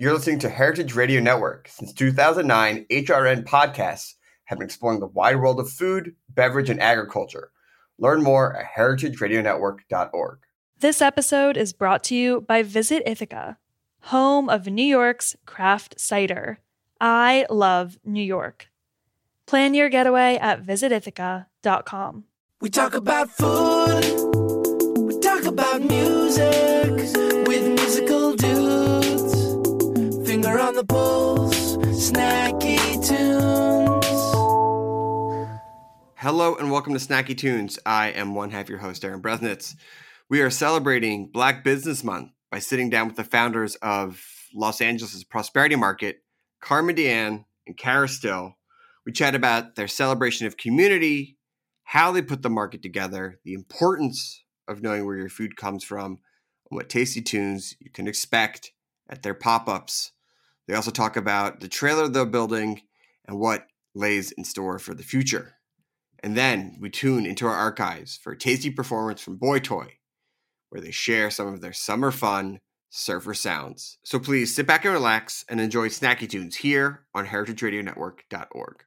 You're listening to Heritage Radio Network. Since 2009, HRN podcasts have been exploring the wide world of food, beverage, and agriculture. Learn more at heritageradionetwork.org. This episode is brought to you by Visit Ithaca, home of New York's craft cider. I love New York. Plan your getaway at visitithaca.com. We talk about food, we talk about music the pulse, snacky tunes. Hello and welcome to Snacky Tunes. I am one half your host, Darin Bresnitz. We are celebrating Black Business Month by sitting down with the founders of Los Angeles' Prosperity Market, Carmen Deanne and Kara Still. We chat about their celebration of community, how they put the market together, the importance of knowing where your food comes from, and what tasty tunes you can expect at their pop ups. They also talk about the trailer they're building and what lays in store for the future. And then we tune into our archives for a tasty performance from Boy Toy, where they share some of their summer fun surfer sounds. So please sit back and relax and enjoy Snacky Tunes here on heritageradionetwork.org.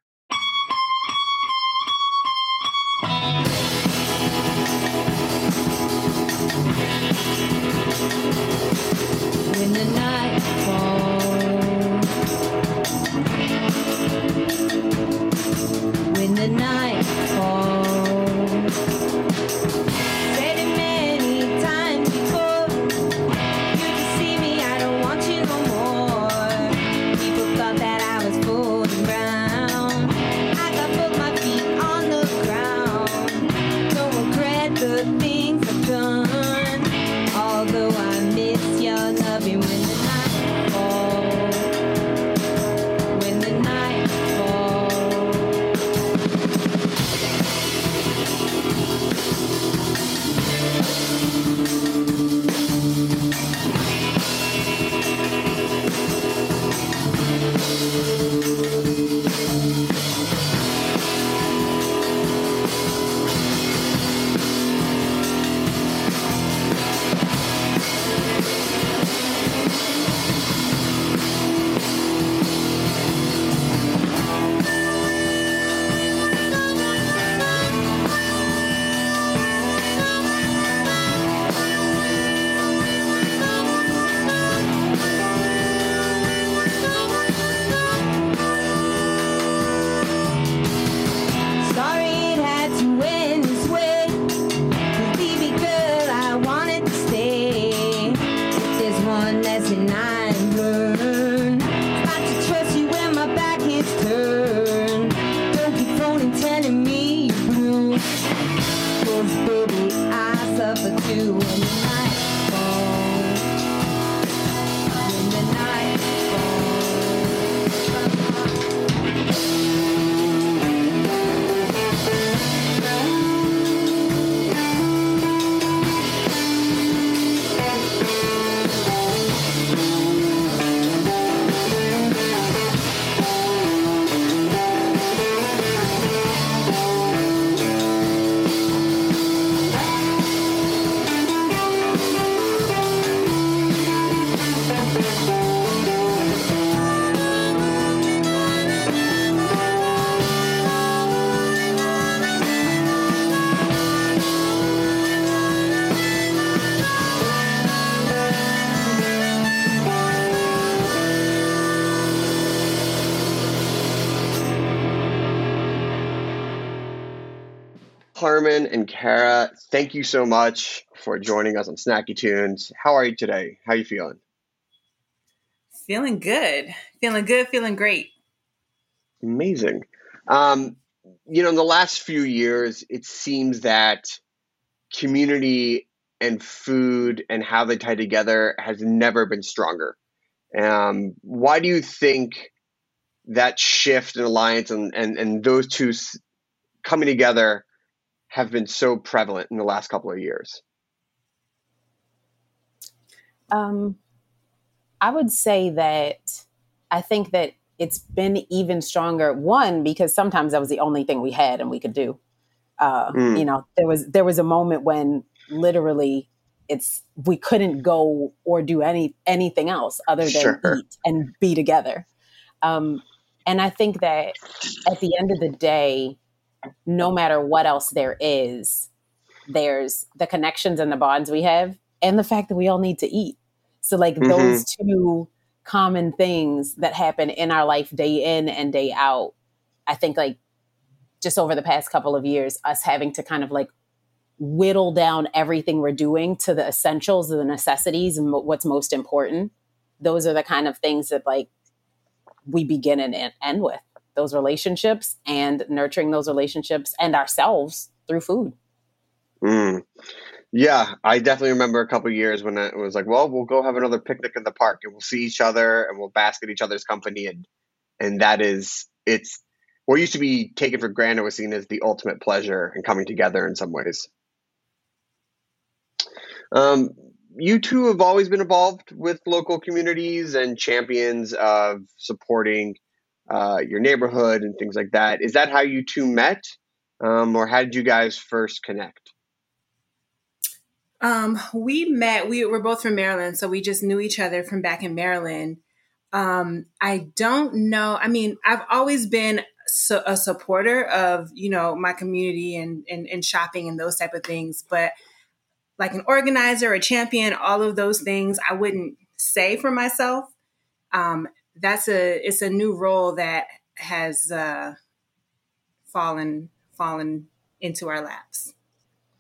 Carmen and Kara, thank you so much for joining us on Snacky Tunes. How are you today? How are you feeling? Feeling good. Feeling good. Feeling great. Amazing. Um, you know, in the last few years, it seems that community and food and how they tie together has never been stronger. Um, why do you think that shift and alliance and, and, and those two coming together have been so prevalent in the last couple of years? Um, I would say that I think that it's been even stronger. One, because sometimes that was the only thing we had and we could do. Uh, Mm. You know, there was there was a moment when literally it's we couldn't go or do any anything else other than Sure. eat and be together. Um, and I think that at the end of the day, no matter what else there is, there's the connections and the bonds we have, and the fact that we all need to eat. So, like Mhm. those two common things that happen in our life day in and day out, I think, like just over the past couple of years, us having to kind of like whittle down everything we're doing to the essentials, the necessities, and what's most important. Those are the kind of things that like we begin and end with those relationships and nurturing those relationships and ourselves through food. Mm. Yeah, I definitely remember a couple years when it was like, well, we'll go have another picnic in the park and we'll see each other and we'll bask in each other's company and and that is it's what used to be taken for granted was seen as the ultimate pleasure and coming together in some ways. Um, you two have always been involved with local communities and champions of supporting uh, your neighborhood and things like that. Is that how you two met, um, or how did you guys first connect? Um, we met. We were both from Maryland, so we just knew each other from back in Maryland. Um, I don't know. I mean, I've always been a supporter of you know my community and, and and shopping and those type of things, but like an organizer, a champion, all of those things, I wouldn't say for myself. Um, that's a it's a new role that has uh, fallen fallen into our laps.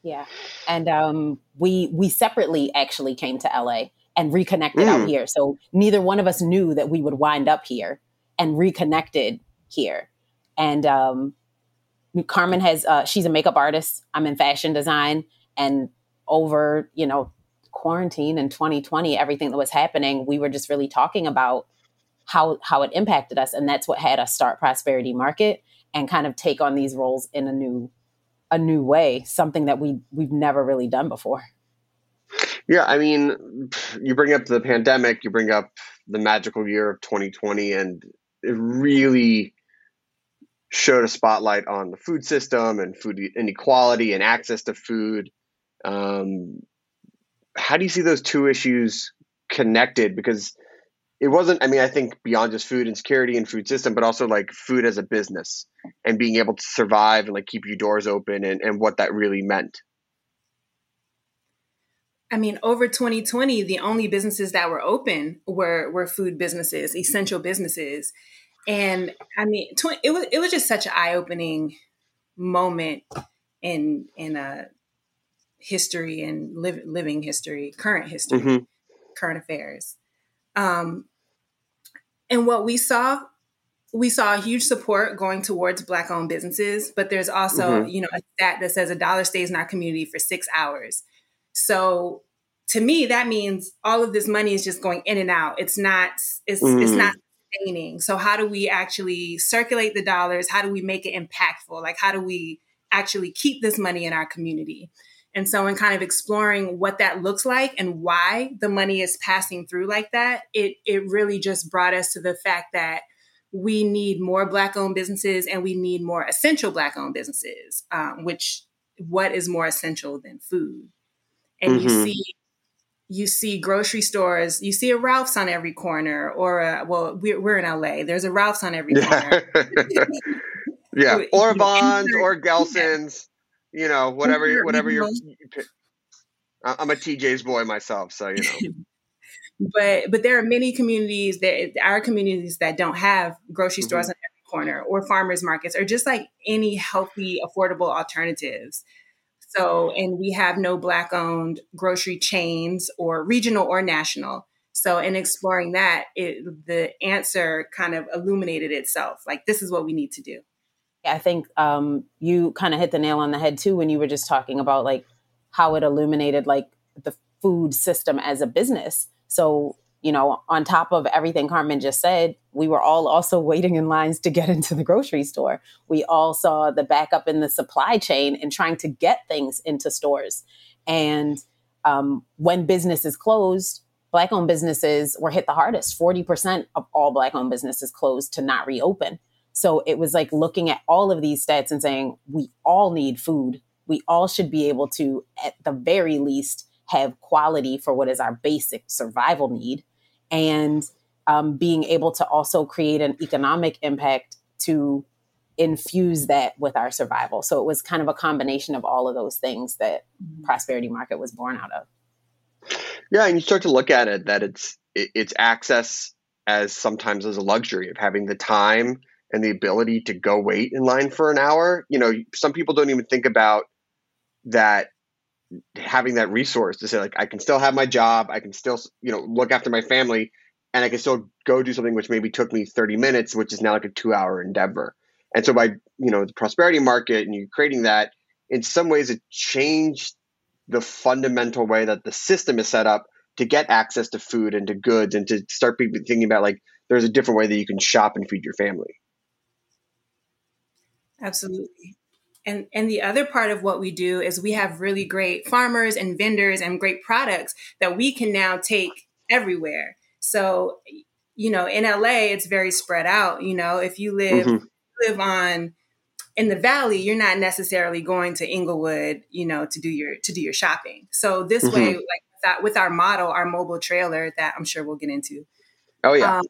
Yeah. And um, we we separately actually came to LA and reconnected out Mm. here. So neither one of us knew that we would wind up here and reconnected here. And um, Carmen has uh, she's a makeup artist. I'm in fashion design, and over you know quarantine in 2020, everything that was happening, we were just really talking about how how it impacted us, and that's what had us start Prosperity Market and kind of take on these roles in a new a new way, something that we we've never really done before. Yeah, I mean, you bring up the pandemic, you bring up the magical year of 2020, and it really showed a spotlight on the food system and food inequality and access to food. Um, how do you see those two issues connected? Because it wasn't, I mean, I think beyond just food insecurity and food system, but also like food as a business and being able to survive and like keep your doors open and, and what that really meant. I mean, over 2020, the only businesses that were open were were food businesses, essential businesses, and I mean, tw- it was it was just such an eye opening moment in in a history and liv- living history, current history, Mhm. current affairs. Um, and what we saw, we saw a huge support going towards Black owned businesses, but there's also, you know, a stat that says a dollar stays in our community for six hours. So to me, that means all of this money is just going in and out. It's not, it's, it's Mm. not sustaining. So how do we actually circulate the dollars? How do we make it impactful? Like, how do we actually keep this money in our community? And so, in kind of exploring what that looks like and why the money is passing through like that, it it really just brought us to the fact that we need more Black owned businesses and we need more essential Black owned businesses. Um, which what is more essential than food? And you Mhm. see you see grocery stores, you see a Ralph's on every corner, or a, well, we're, we're in LA. There's a Ralph's on every corner. Yeah. Or Vons or Gelson's, you know, whatever Insert whatever you're you pick. I- I'm a TJ's boy myself, so you know. but but there are many communities that our communities that don't have grocery stores mm-hmm. on every corner or farmers markets or just like any healthy affordable alternatives so and we have no black owned grocery chains or regional or national so in exploring that it, the answer kind of illuminated itself like this is what we need to do I think um, you kind of hit the nail on the head too when you were just talking about like how it illuminated like the food system as a business. So, you know, on top of everything Carmen just said, we were all also waiting in lines to get into the grocery store. We all saw the backup in the supply chain and trying to get things into stores. And um, when businesses closed, Black owned businesses were hit the hardest. 40% of all Black owned businesses closed to not reopen. So it was like looking at all of these stats and saying, we all need food. We all should be able to, at the very least, have quality for what is our basic survival need and um, being able to also create an economic impact to infuse that with our survival. So it was kind of a combination of all of those things that Prosperity Market was born out of. Yeah, and you start to look at it that it's it's access as sometimes as a luxury of having the time and the ability to go wait in line for an hour. You know, some people don't even think about that having that resource to say like I can still have my job, I can still you know look after my family, and I can still go do something which maybe took me thirty minutes, which is now like a two hour endeavor. And so by you know the prosperity market and you creating that, in some ways it changed the fundamental way that the system is set up to get access to food and to goods and to start thinking about like there's a different way that you can shop and feed your family. Absolutely. And and the other part of what we do is we have really great farmers and vendors and great products that we can now take everywhere. So, you know, in LA it's very spread out, you know, if you live Mhm. live on in the valley, you're not necessarily going to Inglewood, you know, to do your to do your shopping. So this Mhm. way like that with our model, our mobile trailer that I'm sure we'll get into, Oh yeah. um,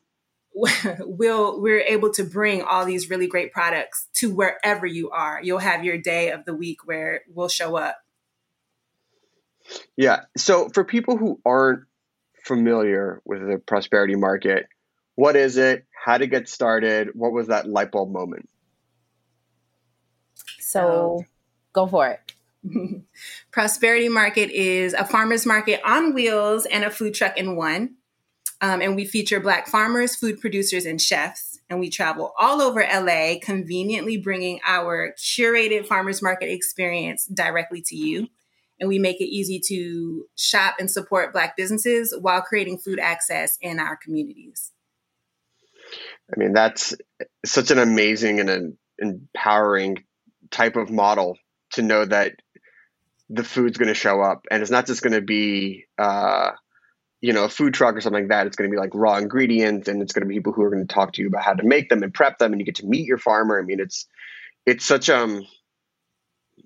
we'll we're able to bring all these really great products to wherever you are. You'll have your day of the week where we'll show up. Yeah. So for people who aren't familiar with the prosperity market, what is it? How to get started? What was that light bulb moment? So go for it. Prosperity Market is a farmers market on wheels and a food truck in one. Um, and we feature Black farmers, food producers, and chefs. And we travel all over LA, conveniently bringing our curated farmers market experience directly to you. And we make it easy to shop and support Black businesses while creating food access in our communities. I mean, that's such an amazing and an empowering type of model to know that the food's going to show up, and it's not just going to be, uh, you know, a food truck or something like that. It's going to be like raw ingredients, and it's going to be people who are going to talk to you about how to make them and prep them, and you get to meet your farmer. I mean, it's it's such um.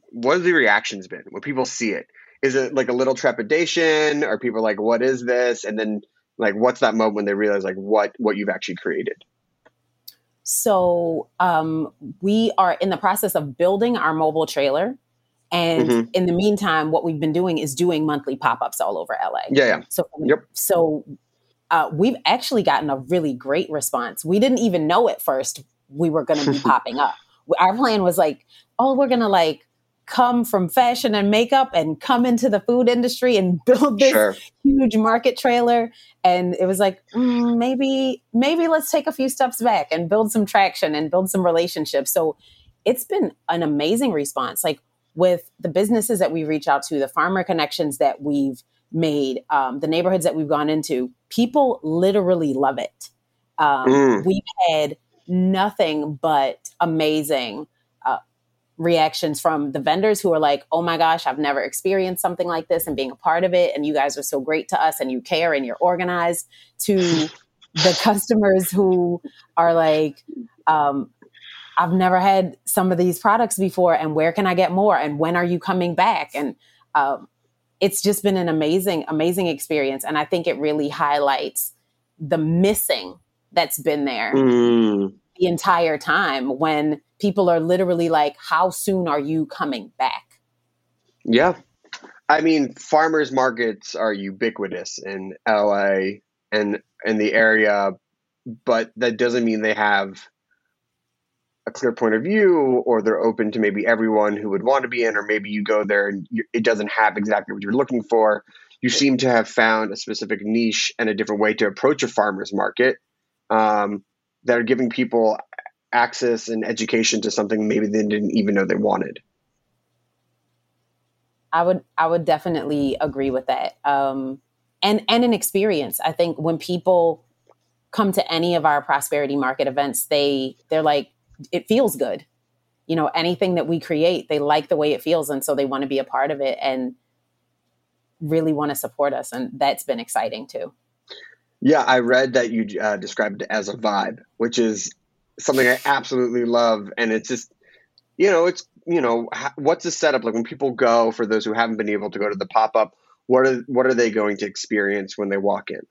What have the reactions been when people see it? Is it like a little trepidation? Are people like, "What is this?" And then like, what's that moment when they realize like what what you've actually created? So um, we are in the process of building our mobile trailer. And Mhm. in the meantime, what we've been doing is doing monthly pop ups all over LA. Yeah, yeah. So, Yep. so uh, we've actually gotten a really great response. We didn't even know at first we were going to be popping up. Our plan was like, oh, we're going to like come from fashion and makeup and come into the food industry and build this Sure. huge market trailer. And it was like, mm, maybe, maybe let's take a few steps back and build some traction and build some relationships. So it's been an amazing response. Like with the businesses that we reach out to, the farmer connections that we've made, um, the neighborhoods that we've gone into, people literally love it. Um, Mm. We've had nothing but amazing uh, reactions from the vendors who are like, oh my gosh, I've never experienced something like this and being a part of it. And you guys are so great to us and you care and you're organized to the customers who are like, um, I've never had some of these products before, and where can I get more? And when are you coming back? And um, it's just been an amazing, amazing experience. And I think it really highlights the missing that's been there Mm. the entire time when people are literally like, How soon are you coming back? Yeah. I mean, farmers markets are ubiquitous in LA and in the area, but that doesn't mean they have a clear point of view or they're open to maybe everyone who would want to be in, or maybe you go there and you, it doesn't have exactly what you're looking for. You seem to have found a specific niche and a different way to approach a farmer's market um, that are giving people access and education to something maybe they didn't even know they wanted. I would I would definitely agree with that. Um, and and an experience. I think when people come to any of our prosperity market events, they they're like, it feels good. You know, anything that we create, they like the way it feels, and so they want to be a part of it and really want to support us, and that's been exciting too. Yeah, I read that you uh, described it as a vibe, which is something I absolutely love. And it's just, you know, it's, you know, what's the setup like when people go, for those who haven't been able to go to the pop up, what are what are they going to experience when they walk in?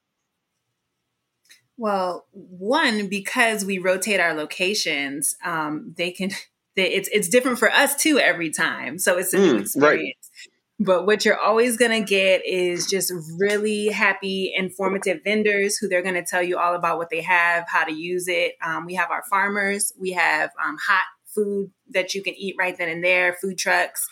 Well, one because we rotate our locations, um, they can. They, it's it's different for us too every time, so it's a new Mm, right. experience. But what you're always going to get is just really happy, informative vendors who they're going to tell you all about what they have, how to use it. Um, we have our farmers. We have um, hot food that you can eat right then and there, food trucks.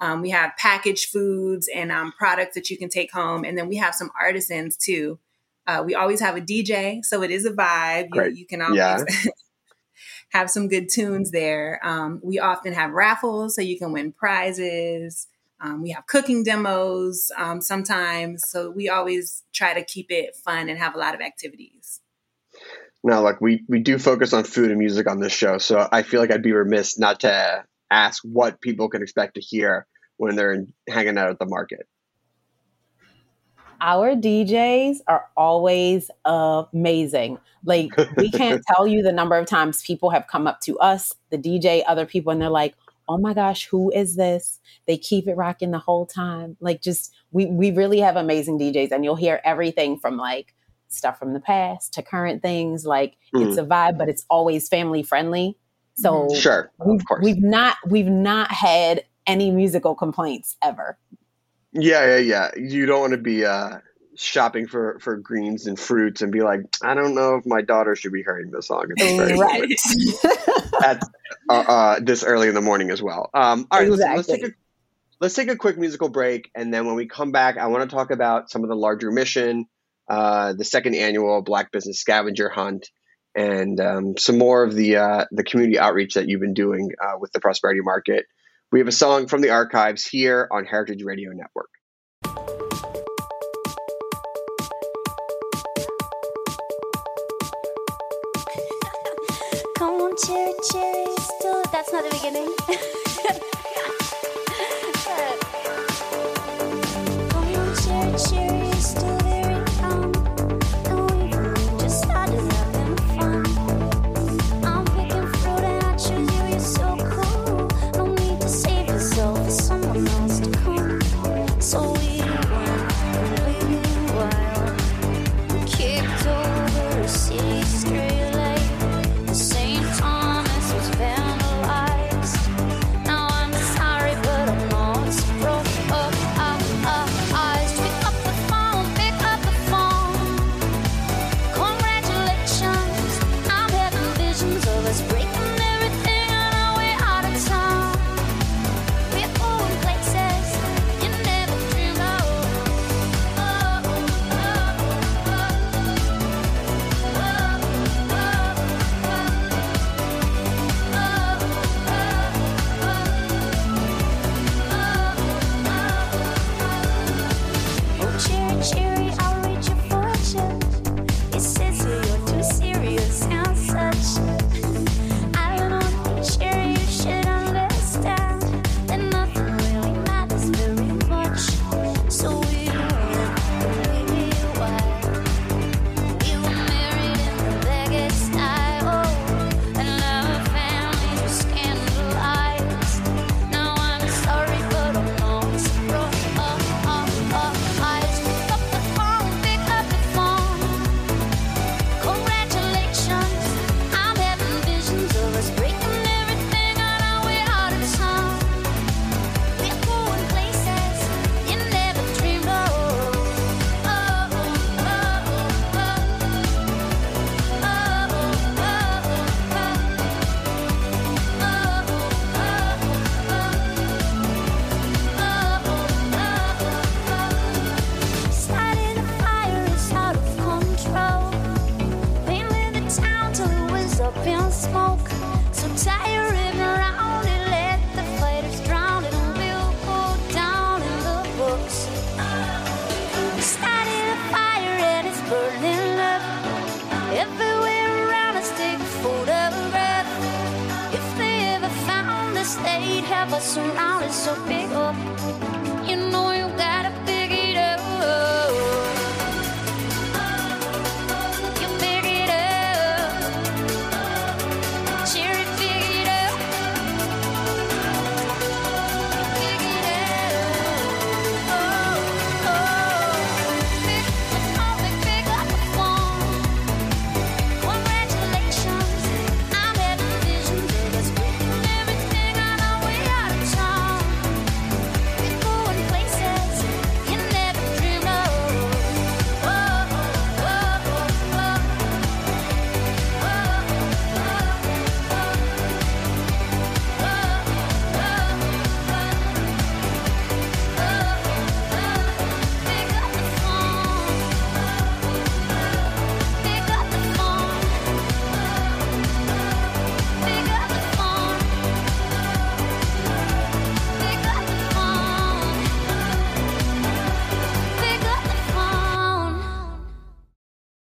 Um, we have packaged foods and um, products that you can take home. And then we have some artisans too. Uh, we always have a DJ, so it is a vibe. You, you can always Yeah. have some good tunes there. Um, we often have raffles, so you can win prizes. Um, we have cooking demos um, sometimes, so we always try to keep it fun and have a lot of activities. Now, look, we we do focus on food and music on this show, so I feel like I'd be remiss not to ask what people can expect to hear when they're hanging out at the market. Our DJs are always amazing. Like we can't tell you the number of times people have come up to us, the DJ, other people, and they're like, "Oh my gosh, who is this?" They keep it rocking the whole time. Like just we we really have amazing DJs, and you'll hear everything from like stuff from the past to current things. Like it's hmm. a vibe, but it's always family friendly. So Sure, we've, of course. we've not we've not had any musical complaints ever. Yeah, yeah, yeah. You don't want to be uh, shopping for for greens and fruits and be like, I don't know if my daughter should be hearing this song. It's very Right. at uh, uh, this early in the morning as well. Um, all right, listen, let's take a let's take a quick musical break, and then when we come back, I want to talk about some of the larger mission, uh, the second annual Black Business Scavenger Hunt, and um, some more of the uh, the community outreach that you've been doing uh, with the Prosperity Market. We have a song from the archives here on Heritage Radio Network. Come on, cherry, cherry, still. That's not the beginning.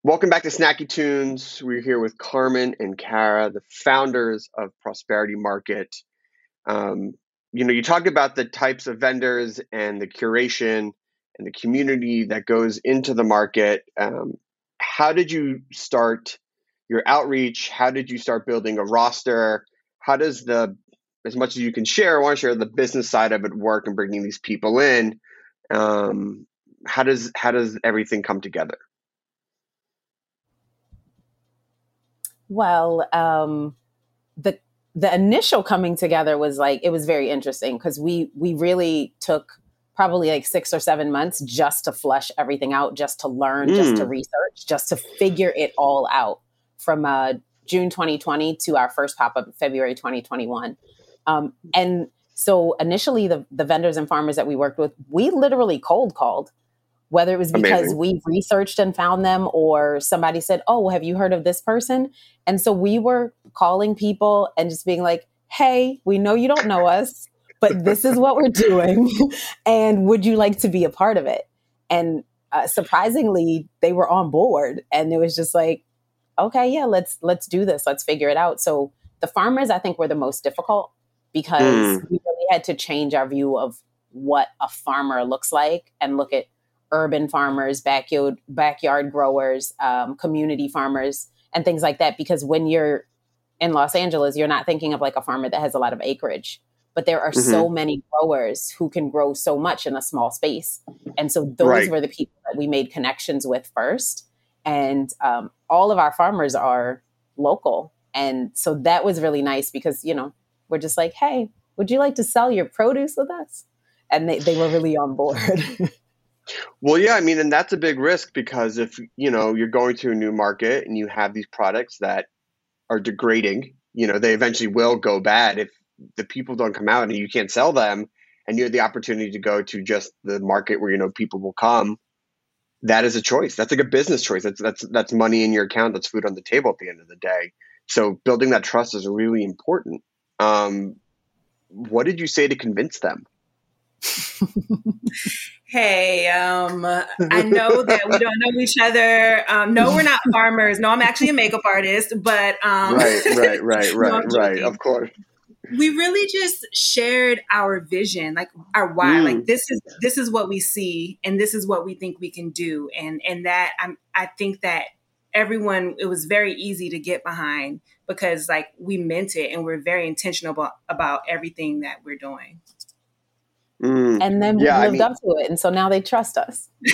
Welcome back to Snacky Tunes. We're here with Carmen and Kara, the founders of Prosperity Market. Um, you know, you talked about the types of vendors and the curation and the community that goes into the market. Um, how did you start your outreach? How did you start building a roster? How does the, as much as you can share, I want to share the business side of it work and bringing these people in. Um, how does how does everything come together? Well, um, the the initial coming together was like it was very interesting because we we really took probably like six or seven months just to flush everything out, just to learn, just to Mm. research, just to figure it all out from uh, June 2020 to our first pop up February 2021. Um, and so initially, the the vendors and farmers that we worked with, we literally cold called. Whether it was because Amazing. we researched and found them, or somebody said, "Oh, have you heard of this person?" And so we were calling people and just being like, hey, we know you don't know us, but this is what we're doing. and would you like to be a part of it? And uh, surprisingly, they were on board. And it was just like, okay, yeah, let's let's do this. Let's figure it out. So the farmers, I think, were the most difficult because Mm. we really had to change our view of what a farmer looks like and look at urban farmers, backyard backyard growers, um, community farmers, and things like that. Because when you're in Los Angeles, you're not thinking of like a farmer that has a lot of acreage, but there are so many growers who can grow so much in a small space. And so those Right. were the people that we made connections with first. And um, all of our farmers are local. And so that was really nice because, you know, we're just like, hey, would you like to sell your produce with us? And they, they were really on board. Well, yeah, I mean, and that's a big risk because if you know you're going to a new market and you have these products that are degrading, you know, they eventually will go bad if the people don't come out and you can't sell them, and you have the opportunity to go to just the market where you know people will come. That is a choice. That's like a business choice. That's that's that's money in your account. That's food on the table at the end of the day. So building that trust is really important. Um, what did you say to convince them? Hey, um, I know that we don't know each other. Um, no, we're not farmers. No, I'm actually a makeup artist, but um, right, right, right, right, I'm right. Of course. we really just shared our vision, like our why. Mm. Like this is this is what we see, and this is what we think we can do, and and that I'm I think that everyone it was very easy to get behind because like we meant it, and we're very intentional about, about everything that we're doing. Mm. and then we Yeah, I lived mean- up to it. And so now they trust us.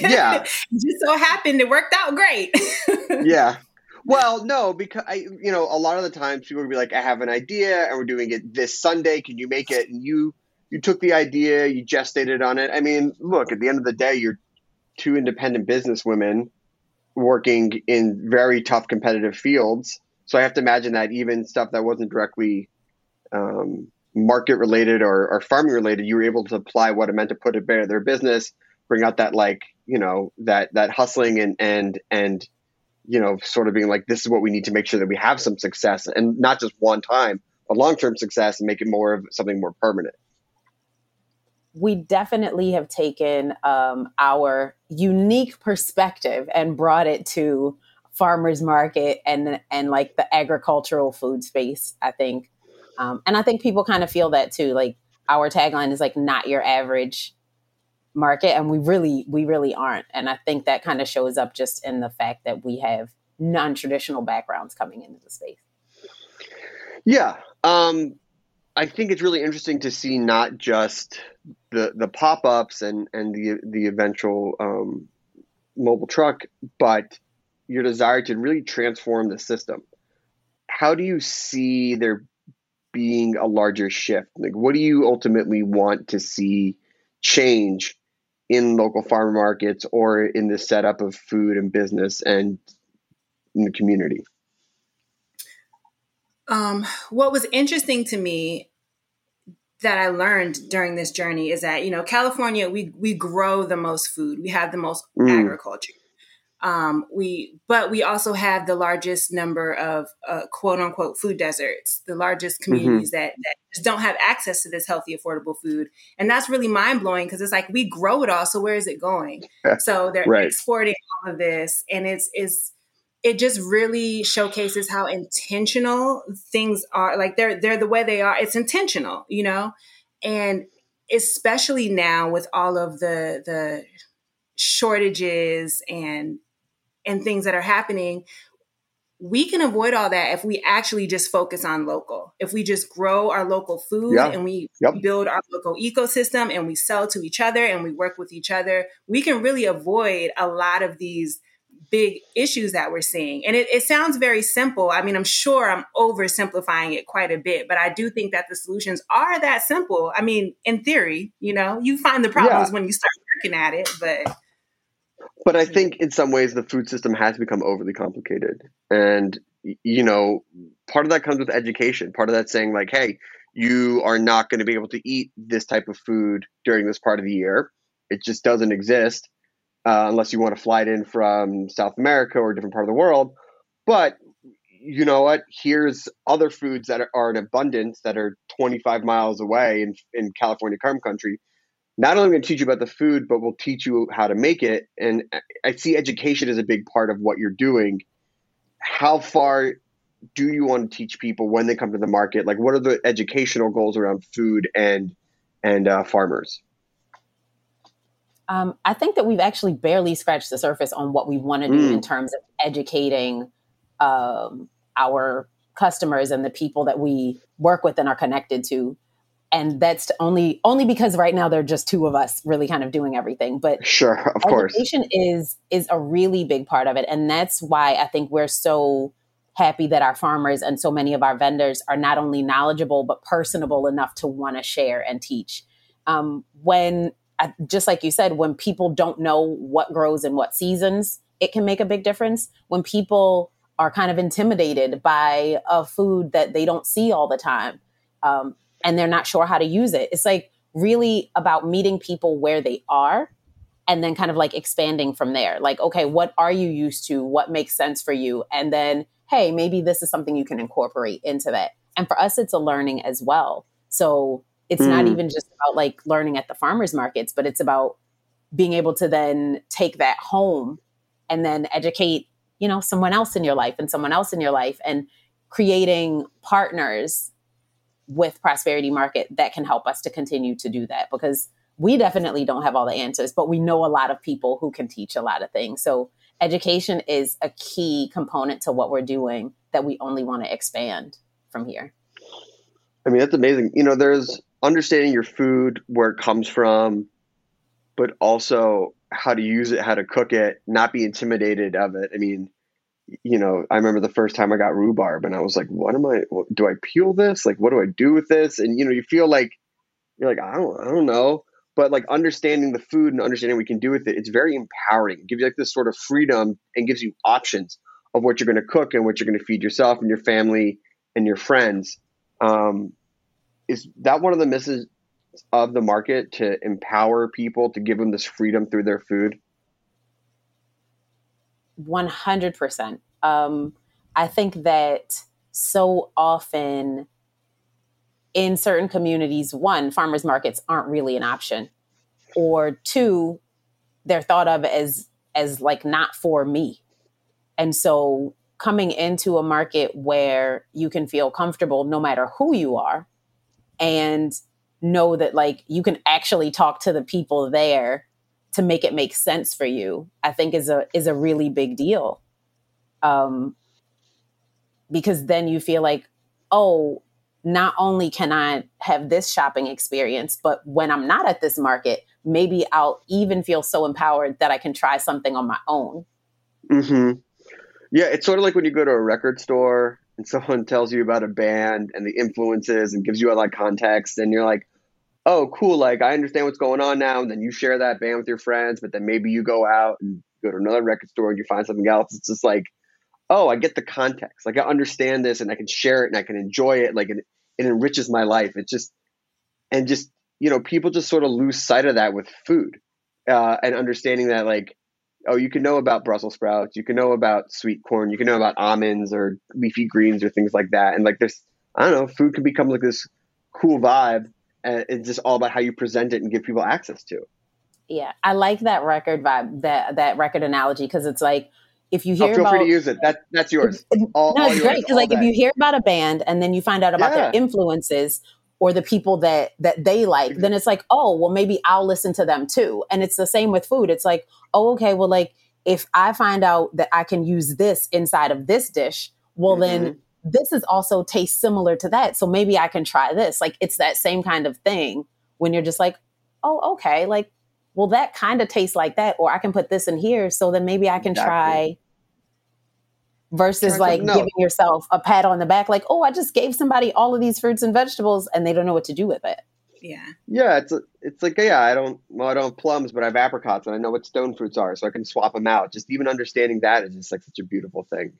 Yeah. It just so happened it worked out great. yeah. Well, no, because I, you know, a lot of the times people would be like, "I have an idea, and we're doing it this Sunday. Can you make it?" And you, you took the idea, you gestated on it. I mean, look, at the end of the day, you're two independent business women working in very tough competitive fields. So I have to imagine that even stuff that wasn't directly um, market related or, or farming related, you were able to apply what it meant to put it better their business, bring out that like you know that that hustling and and and you know sort of being like this is what we need to make sure that we have some success and not just one time, but long term success and make it more of something more permanent. we definitely have taken um, our unique perspective and brought it to farmers market and and like the agricultural food space i think um, and i think people kind of feel that too like our tagline is like not your average market and we really we really aren't and i think that kind of shows up just in the fact that we have non-traditional backgrounds coming into the space Yeah. Um, I think it's really interesting to see not just the the pop ups and and the the eventual um, mobile truck, but your desire to really transform the system. How do you see there being a larger shift? Like, what do you ultimately want to see change in local farmer markets or in the setup of food and business and in the community? Um, what was interesting to me that I learned during this journey is that you know California we we grow the most food, we have the most Mm. agriculture, Um, we, but we also have the largest number of uh, quote unquote food deserts, the largest communities that, that just don't have access to this healthy, affordable food. And that's really mind blowing because it's like we grow it all. So where is it going? So they're Right. exporting all of this and it's, it's, it just really showcases how intentional things are. Like they're, they're the way they are. It's intentional, you know? And especially now with all of the, the shortages and and things that are happening we can avoid all that if we actually just focus on local. If we just grow our local food Yeah. and we Yep. build our local ecosystem and we sell to each other and we work with each other we can really avoid a lot of these big issues that we're seeing. And it, it sounds very simple. I mean i'm sure i'm oversimplifying it quite a bit but i do think that the solutions are that simple. I mean in theory you know you find the problems when you start working at it but But I think in some ways the food system has become overly complicated. And, you know, part of that comes with education. Part of that saying, like, hey, you are not going to be able to eat this type of food during this part of the year. It just doesn't exist uh, unless you want to fly it in from South America or a different part of the world. But you know what? Here's other foods that are, are in abundance that are 25 miles away in, in California, Carm Country not only going to teach you about the food, but we'll teach you how to make it. And I- see education as a big part of what you're doing. How far do you want to teach people when they come to the market? Like, what are the educational goals around food and and uh, farmers? Um, I think that we've actually barely scratched the surface on what we want to do Mm. in terms of educating um, our customers and the people that we work with and are connected to. And that's only only because right now they're just two of us really kind of doing everything. But Sure, of course. education is is a really big part of it, and that's why I think we're so happy that our farmers and so many of our vendors are not only knowledgeable but personable enough to want to share and teach. Um, when just like you said, when people don't know what grows in what seasons, it can make a big difference. When people are kind of intimidated by a food that they don't see all the time, um, and they're not sure how to use it, it's like really about meeting people where they are and then kind of like expanding from there. Like, okay, what are you used to? What makes sense for you? And then, hey, maybe this is something you can incorporate into that. And for us, it's a learning as well. So it's not Mm. even just about like learning at the farmers markets, but it's about being able to then take that home and then educate, you know, someone else in your life and someone else in your life and creating partners with Prosperity Market that can help us to continue to do that because we definitely don't have all the answers, but we know a lot of people who can teach a lot of things. So education is a key component to what we're doing that we only want to expand from here. I mean, that's amazing. You know, there's understanding your food, where it comes from, but also how to use it, how to cook it, not be intimidated of it. I mean, you know, I remember the first time I got rhubarb and I was like, what am I, do I peel this? Like, what do I do with this? And, you know, you feel like, you're like, I don't, I don't know. But like understanding the food and understanding what we can do with it, it's very empowering. It gives you like this sort of freedom and gives you options of what you're going to cook and what you're going to feed yourself and your family and your friends. Um, is that one of the misses of the market to empower people to give them this freedom through their food? 100%. Um, I think that so often in certain communities, one, farmers markets aren't really an option, or two, they're thought of as as like not for me. And so coming into a market where you can feel comfortable no matter who you are and know that like you can actually talk to the people there to make it make sense for you i think is a is a really big deal. Um because then you feel like oh not only can i have this shopping experience but when i'm not at this market maybe i'll even feel so empowered that i can try something on my own. Hmm Yeah, it's sort of like when you go to a record store and someone tells you about a band and the influences and gives you all that context, and you're like, "Oh, cool! Like I understand what's going on now." And then you share that band with your friends, but then maybe you go out and go to another record store and you find something else. It's just like, "Oh, I get the context. Like I understand this, and I can share it and I can enjoy it. Like it, it enriches my life. It's just and just you know, people just sort of lose sight of that with food uh, and understanding that like oh, you can know about Brussels sprouts, you can know about sweet corn, you can know about almonds or leafy greens or things like that. And like this, I don't know, food can become like this cool vibe, and it's just all about how you present it and give people access to. it. Yeah, I like that record vibe, that that record analogy, because it's like if you Oh, hear feel about free to use it. That that's yours. All, no, it's great because like if you hear about a band and then you find out about Yeah. their influences or the people that that they like, then it's like, oh, well, maybe I'll listen to them too. And it's the same with food. It's like, oh, okay, well, like if I find out that I can use this inside of this dish, well, then Mm-hmm. This is also tastes similar to that, so maybe I can try this. Like it's that same kind of thing when you're just like, oh, okay, like well, that kind of tastes like that, or I can put this in here, so then maybe I can Exactly. try versus Try like something else. giving yourself a pat on the back like oh i just gave somebody all of these fruits and vegetables and they don't know what to do with it Yeah. Yeah, it's it's like yeah, I don't well, I don't have plums, but I have apricots, and I know what stone fruits are, so I can swap them out. Just even understanding that is just like such a beautiful thing.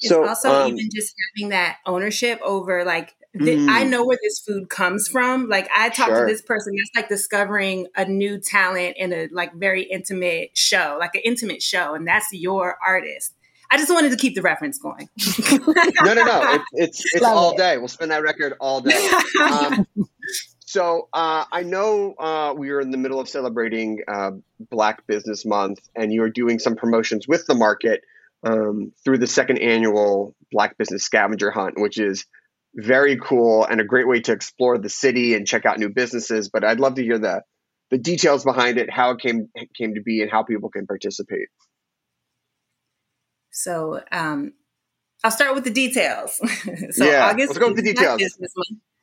It's So also um, even just having that ownership over like th- Mm. I know where this food comes from. Like I talked Sure. to this person. That's like discovering a new talent in a like very intimate show, like an intimate show, and that's your artist. I just wanted to keep the reference going. no, no, no. It's it's, it's Love all it. day. We'll spin that record all day. Um, so uh, I know uh, we are in the middle of celebrating uh, Black Business Month, and you are doing some promotions with the market um, through the second annual Black Business Scavenger Hunt, which is very cool and a great way to explore the city and check out new businesses. But I'd love to hear the the details behind it, how it came came to be, and how people can participate. So um, I'll start with the details. so Yeah, August let's go with the details.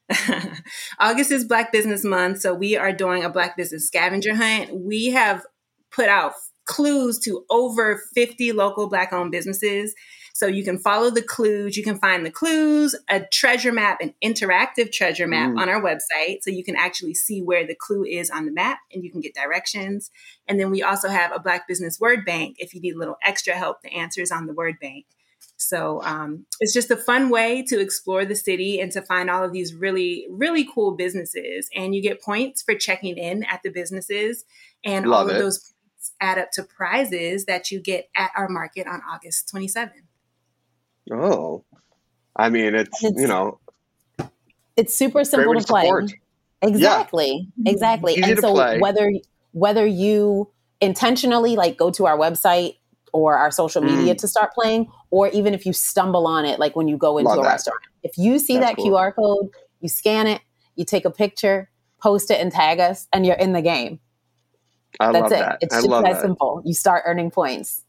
August is Black Business Month, so we are doing a Black Business Scavenger Hunt. We have put out clues to over 50 local Black-owned businesses. So you can follow the clues. You can find the clues, a treasure map, an interactive treasure map Mm. on our website. So you can actually see where the clue is on the map and you can get directions. And then we also have a Black Business Word Bank if you need a little extra help. The answer is on the Word Bank. So um, it's just a fun way to explore the city and to find all of these really, really cool businesses. And you get points for checking in at the businesses. And Love all of it. those points add up to prizes that you get at our market on August 27th. Oh, I mean, it's, It's- you know it's super simple to to play support. exactly exactly Easy and so play. whether whether you intentionally like go to our website or our social Mm. media to start playing or even if you stumble on it like when you go into Love a that. restaurant if you see That's that cool. qr code you scan it you take a picture post it and tag us and you're in the game I that's love it that. it's I just love that that. simple you start earning points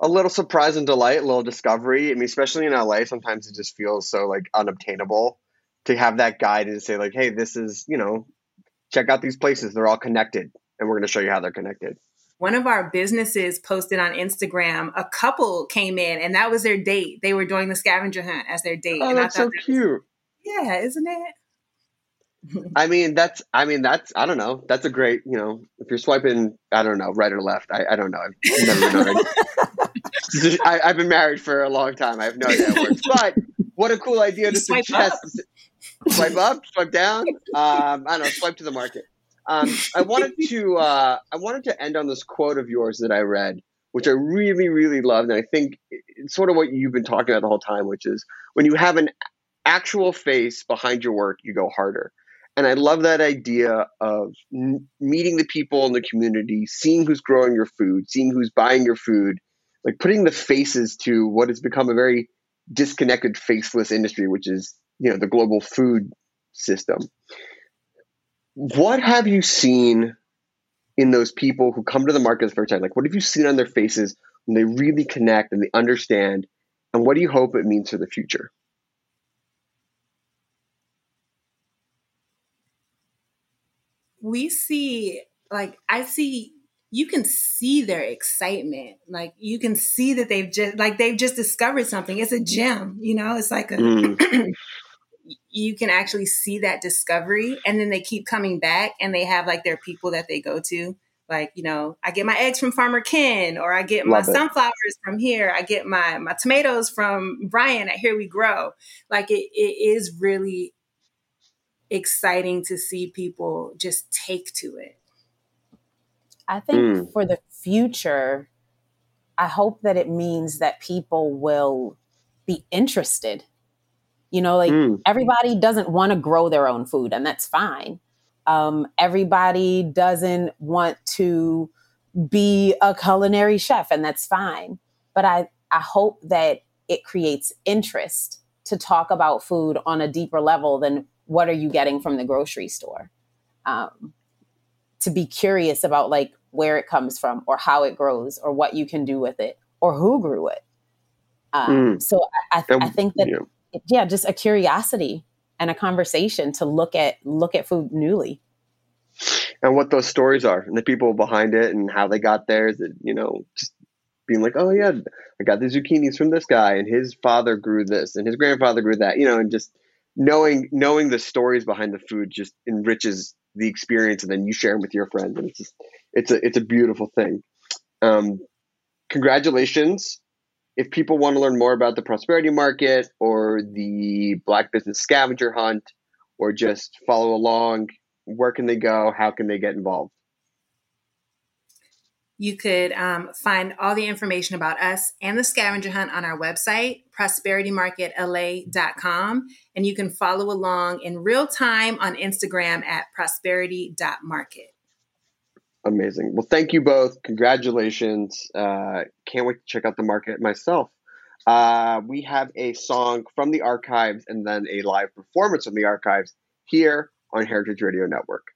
A little surprise and delight, a little discovery. I mean, especially in LA, sometimes it just feels so like unobtainable to have that guide and say like, "Hey, this is you know, check out these places. They're all connected, and we're going to show you how they're connected." One of our businesses posted on Instagram, a couple came in and that was their date. They were doing the scavenger hunt as their date. Oh, and I that's so thought that was- cute. yeah, isn't it? I mean, that's I mean, that's I don't know. That's a great you know, if you're swiping, I don't know, right or left. I, I don't know. I've never been married. I, I've been married for a long time. I have no idea how it works. But what a cool idea to Swipe suggest. Swipe up, swipe down. Um, I don't know. Swipe to the market. Um, I wanted to uh, I wanted to end on this quote of yours that I read, which I really really loved, and I think it's sort of what you've been talking about the whole time, which is when you have an actual face behind your work, you go harder. And I love that idea of n- meeting the people in the community, seeing who's growing your food, seeing who's buying your food, like putting the faces to what has become a very disconnected, faceless industry, which is you know the global food system. What have you seen in those people who come to the market first time? Like, what have you seen on their faces when they really connect and they understand? And what do you hope it means for the future? We see like I see you can see their excitement. Like you can see that they've just like they've just discovered something. It's a gem, you know, it's like a Mm. you can actually see that discovery and then they keep coming back and they have like their people that they go to. Like, you know, I get my eggs from Farmer Ken or I get my it. sunflowers from here. I get my my tomatoes from Brian at Here We Grow. Like it, it is really exciting to see people just take to it. I think Mm. for the future, I hope that it means that people will be interested. You know, like Mm. everybody doesn't want to grow their own food, and that's fine. Um, everybody doesn't want to be a culinary chef, and that's fine. But I, I hope that it creates interest to talk about food on a deeper level than what are you getting from the grocery store. Um, to be curious about like where it comes from or how it grows or what you can do with it or who grew it. Um, So I, I, I think that yeah. yeah, just a curiosity and a conversation to look at look at food newly. and what those stories are and the people behind it and how they got theirs and you know just being like oh yeah i got the zucchinis from this guy and his father grew this and his grandfather grew that you know and just knowing knowing the stories behind the food just enriches the experience and then you share them with your friends and it's just it's a it's a beautiful thing. Um congratulations. If people want to learn more about the prosperity market or the black business scavenger hunt or just follow along where can they go? How can they get involved You could um, find all the information about us and the scavenger hunt on our website, prosperitymarketla.com. And you can follow along in real time on Instagram at prosperity.market. amazing. Well thank you both. Congratulations. Uh, can't wait to check out the market myself. Uh, we have a song from the archives and then a live performance from the archives here on heritage radio network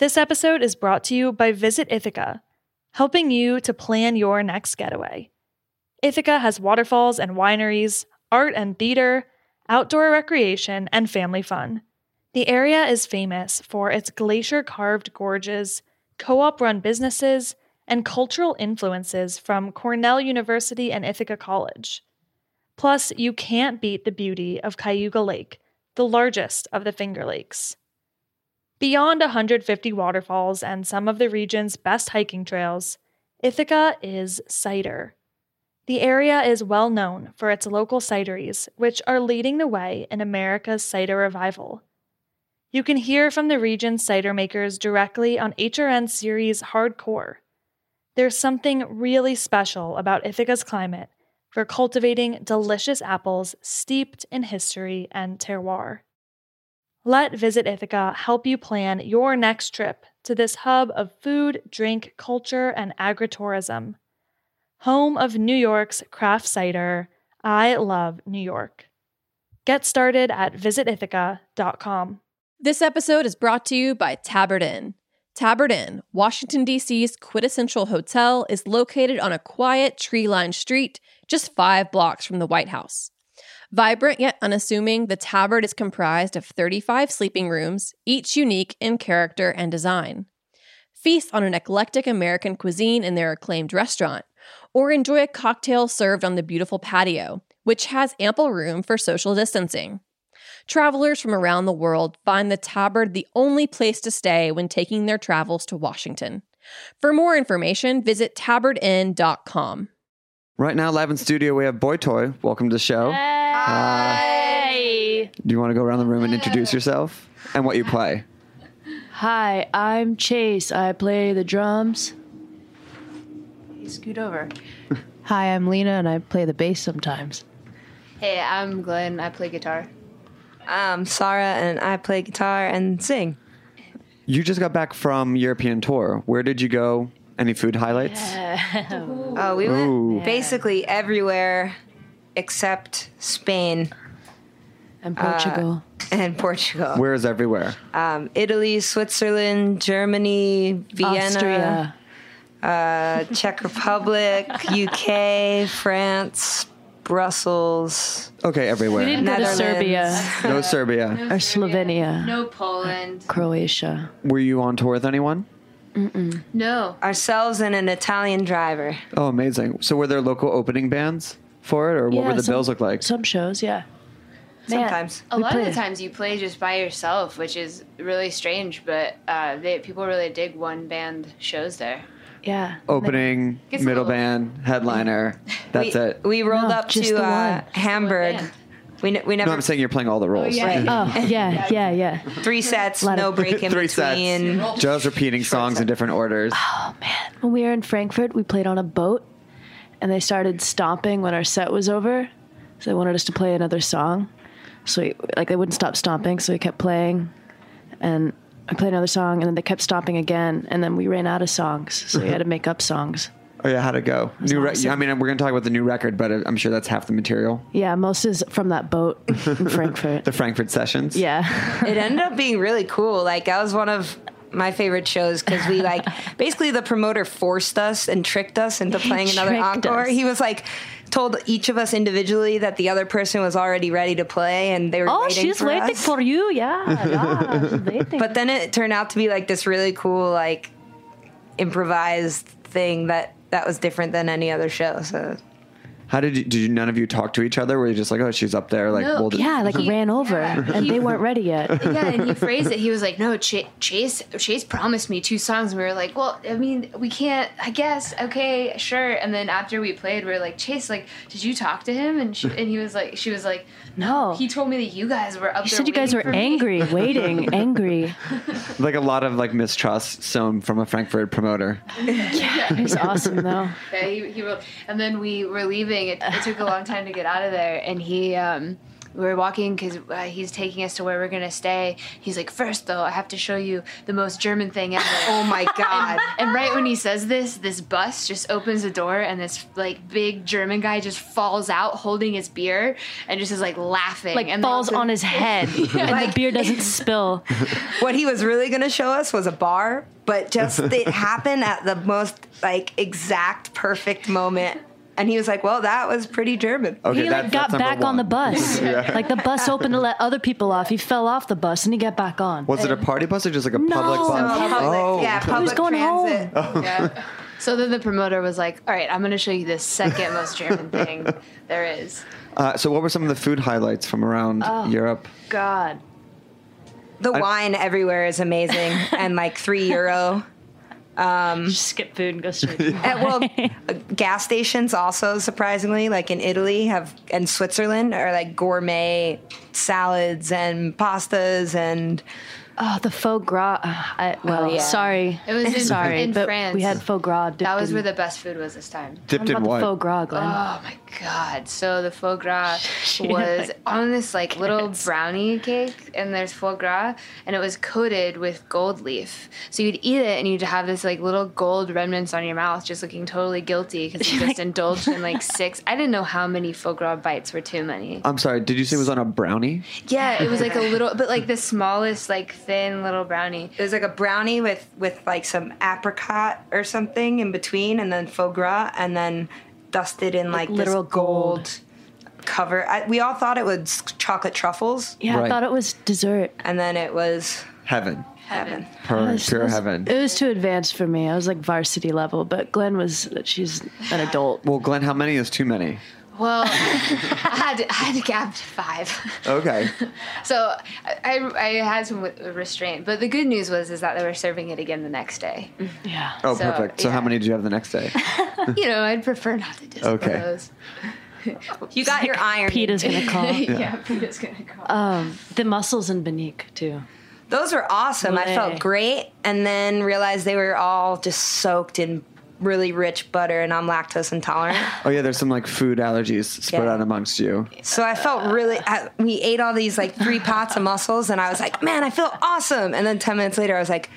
This episode is brought to you by Visit Ithaca, helping you to plan your next getaway. Ithaca has waterfalls and wineries, art and theater, outdoor recreation, and family fun. The area is famous for its glacier carved gorges, co op run businesses, and cultural influences from Cornell University and Ithaca College. Plus, you can't beat the beauty of Cayuga Lake, the largest of the Finger Lakes. Beyond 150 waterfalls and some of the region's best hiking trails, Ithaca is cider. The area is well known for its local cideries, which are leading the way in America's cider revival. You can hear from the region's cider makers directly on HRN series Hardcore. There's something really special about Ithaca's climate for cultivating delicious apples steeped in history and terroir. Let Visit Ithaca help you plan your next trip to this hub of food, drink, culture, and agritourism. Home of New York's craft cider, I love New York. Get started at visitithaca.com. This episode is brought to you by Tabard Inn. Tabard Inn, Washington, D.C.'s quintessential hotel, is located on a quiet, tree lined street just five blocks from the White House. Vibrant yet unassuming, the Tabard is comprised of 35 sleeping rooms, each unique in character and design. Feast on an eclectic American cuisine in their acclaimed restaurant, or enjoy a cocktail served on the beautiful patio, which has ample room for social distancing. Travelers from around the world find the Tabard the only place to stay when taking their travels to Washington. For more information, visit tabardinn.com. Right now, live in studio, we have Boy Toy. Welcome to the show. Hey! Uh, do you want to go around the room and introduce yourself and what you play? Hi, I'm Chase. I play the drums. Hey, Scoot over. Hi, I'm Lena, and I play the bass sometimes. Hey, I'm Glenn. I play guitar. I'm Sarah, and I play guitar and sing. You just got back from European tour. Where did you go? Any food highlights? Oh, we went Ooh. basically everywhere except Spain And Portugal. and Portugal. Where is everywhere? Um, Italy, Switzerland, Germany, Vienna, Austria. uh, Czech Republic, UK, France, Brussels. Okay, everywhere. We didn't go to Netherlands. Serbia No Serbia. or Slovenia, No Poland. Croatia. Were you on tour with anyone? No. Ourselves and an Italian driver. Oh, amazing. So were there local opening bands for it, or what Yeah, were the some- bills look like? Some shows, yeah. Man, Sometimes. A We lot of the times you play just by yourself, which is really strange, but uh, they, people really dig one band shows there. Yeah. Opening, Gets a middle little- band, headliner. That's we, it. We rolled No, up just to the uh. Hamburg. band. We, ne- we never No, I'm saying you're playing all the oh, roles. yeah. Oh, yeah, yeah, yeah. three sets, Lot of- no break in Three between. sets. Joe's repeating songs in different orders. Oh man, when we were in Frankfurt, we played on a boat, and they started stomping when our set was over. So they wanted us to play another song. So we, like they wouldn't stop stomping, so we kept playing, and I played another song, and then they kept stomping again, and then we ran out of songs, so we had to make up songs. Oh yeah, how'd it go? New re- awesome. I mean, we're gonna talk about the new record, but I'm sure that's half the material. Yeah, most is from that boat in Frankfurt. The Frankfurt sessions. Yeah. it ended up being really cool. Like that was one of my favorite shows because we like basically the promoter forced us and tricked us into playing another encore. us. He was like told each of us individually that the other person was already ready to play and they were Oh, waiting she's for waiting us. for you. Yeah, yeah. She's waiting. But then it turned out to be like this really cool like improvised thing that that was different than any other show. So How did you? Did you, none of you talk to each other? Were you just like, oh, she's up there, like, No, yeah, like He- ran over, yeah. and He- they weren't ready yet. Yeah, and he phrased it. He was like, "No, Ch- Chase, Chase promised me two songs." And we were like, "Well, I mean, we can't. I guess, okay, sure." And then after we played, we were like, "Chase, like, did you talk to him?" And she, and he was like, "She was like, No. He told me that you guys were up You there. said you guys were waiting me." angry, waiting, angry. like a lot of like mistrust sown from a Frankfurt promoter. It was awesome though. Yeah, he, he wrote, and then we were leaving. It, it took a long time to get out of there, and he, um, we were walking because uh, he's taking us to where we're gonna stay. He's like, first though, I have to show you the most German thing ever. Oh my god. And right when he says this, this bus just opens the door, and this like big German guy just falls out holding his beer and just is like laughing, Like and falls on his head, and the beer doesn't spill. what he was really going to show us was a bar, but just it happened at the most like exact perfect moment. And he was like, "Well, that was pretty German." Okay, he that- like got that's back on the one. bus. Like the bus opened to let other people off. He fell off the bus and he got back on. Was it a party bus or just like a No. public No, bus? Public, oh, yeah, okay. public going transit. Yeah. So then the promoter was like, "All right, I'm gonna show you the second most German thing there is." Uh, so, what were some of the food highlights from around Oh. Europe? God. The wine everywhere is amazing and like three euro. Just skip food and go straight. to Uh, well, uh, gas stations also surprisingly, like in Italy, have and Switzerland are like gourmet salads and pastas and Oh, the foie gras. Uh, I, well, yeah. sorry. It was in- sorry, in but France. we had foie gras. dipped That was in- where the best food was this time. Dipped What in what? the foie gras, Glenn? Oh my god! So the foie gras She was like on this like little carrots. brownie cake, and there's foie gras, and it was coated with gold leaf. So you'd eat it, and you'd have this like little gold remnants on your mouth, just looking totally guilty because you just indulged in like six. I didn't know how many foie gras bites were too many. I'm sorry. Did you say it was on a brownie? Yeah, it was like a little, but like the smallest, like thin little brownie. It was like a brownie with with like some apricot or something in between, and then foie gras, and then dusted in like, literal this gold, cover. I, we all thought it was chocolate truffles, yeah, I thought it was dessert. and then it was Heaven. heaven. Pure, It pure was- heaven. It was too advanced for me. I was like varsity level, but Glenn was. She's an adult. Well, Glenn, how many is too many? Well, I had I had to cap to five. Okay. So I, I had some restraint, but the good news was is that they were serving it again the next day. Yeah. Oh, So, perfect. So, how many did you have the next day? You know, I'd prefer not to disclose. Okay you got your iron. Peter's gonna call. yeah, Peter's gonna call. Um, the mussels in Benique too. Those were awesome. I felt great, and then realized they were all just soaked in really rich butter, and I'm lactose intolerant. Oh, yeah, there's some like food allergies spread Yeah. out amongst you. So I felt really. I, we ate all these like three pots of mussels, and I was like, "Man, I feel awesome." And then ten minutes later, I was like,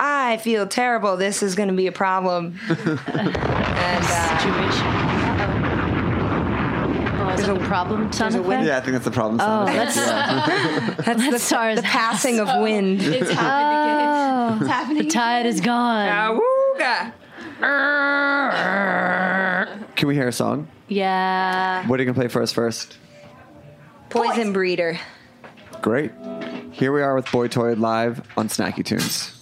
"I feel terrible. This is going to be a problem." and uh, Situation. Oh, is that the problem sound there's a wind- Yeah, I think that's the problem. sound Oh, effect. that's that's the, SARS. the passing of wind. It's happened again. It's happening. The tide is gone. Awooga. Can we hear a song? Yeah. What are you going to play for us first? Poison breeder. Great. Here we are with Boy Toy live on Snacky Tunes.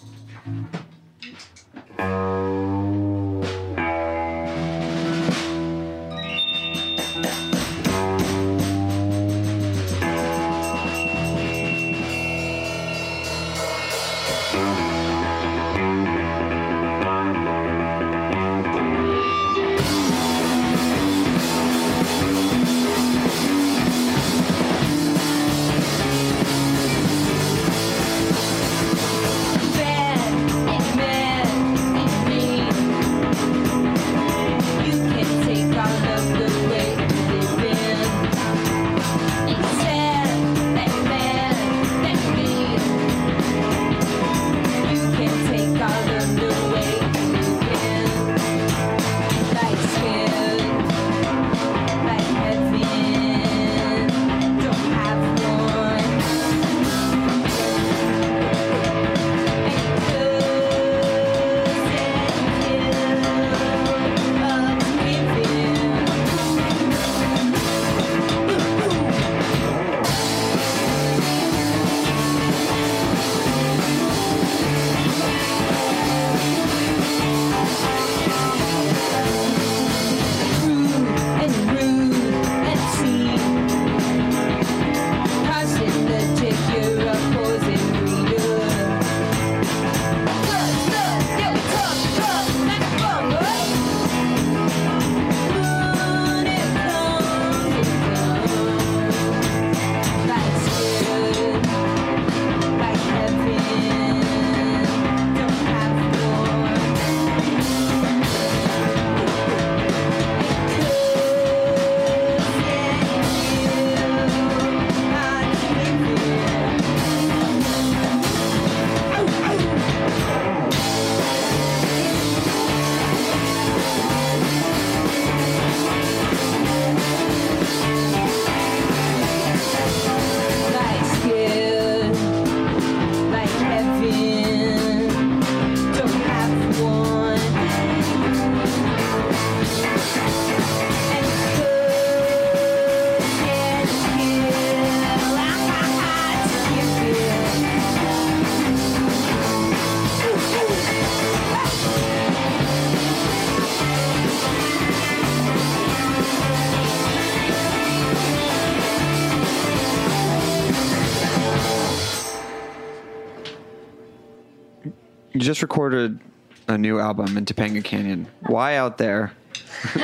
Just recorded a new album in Topanga Canyon. Why out there?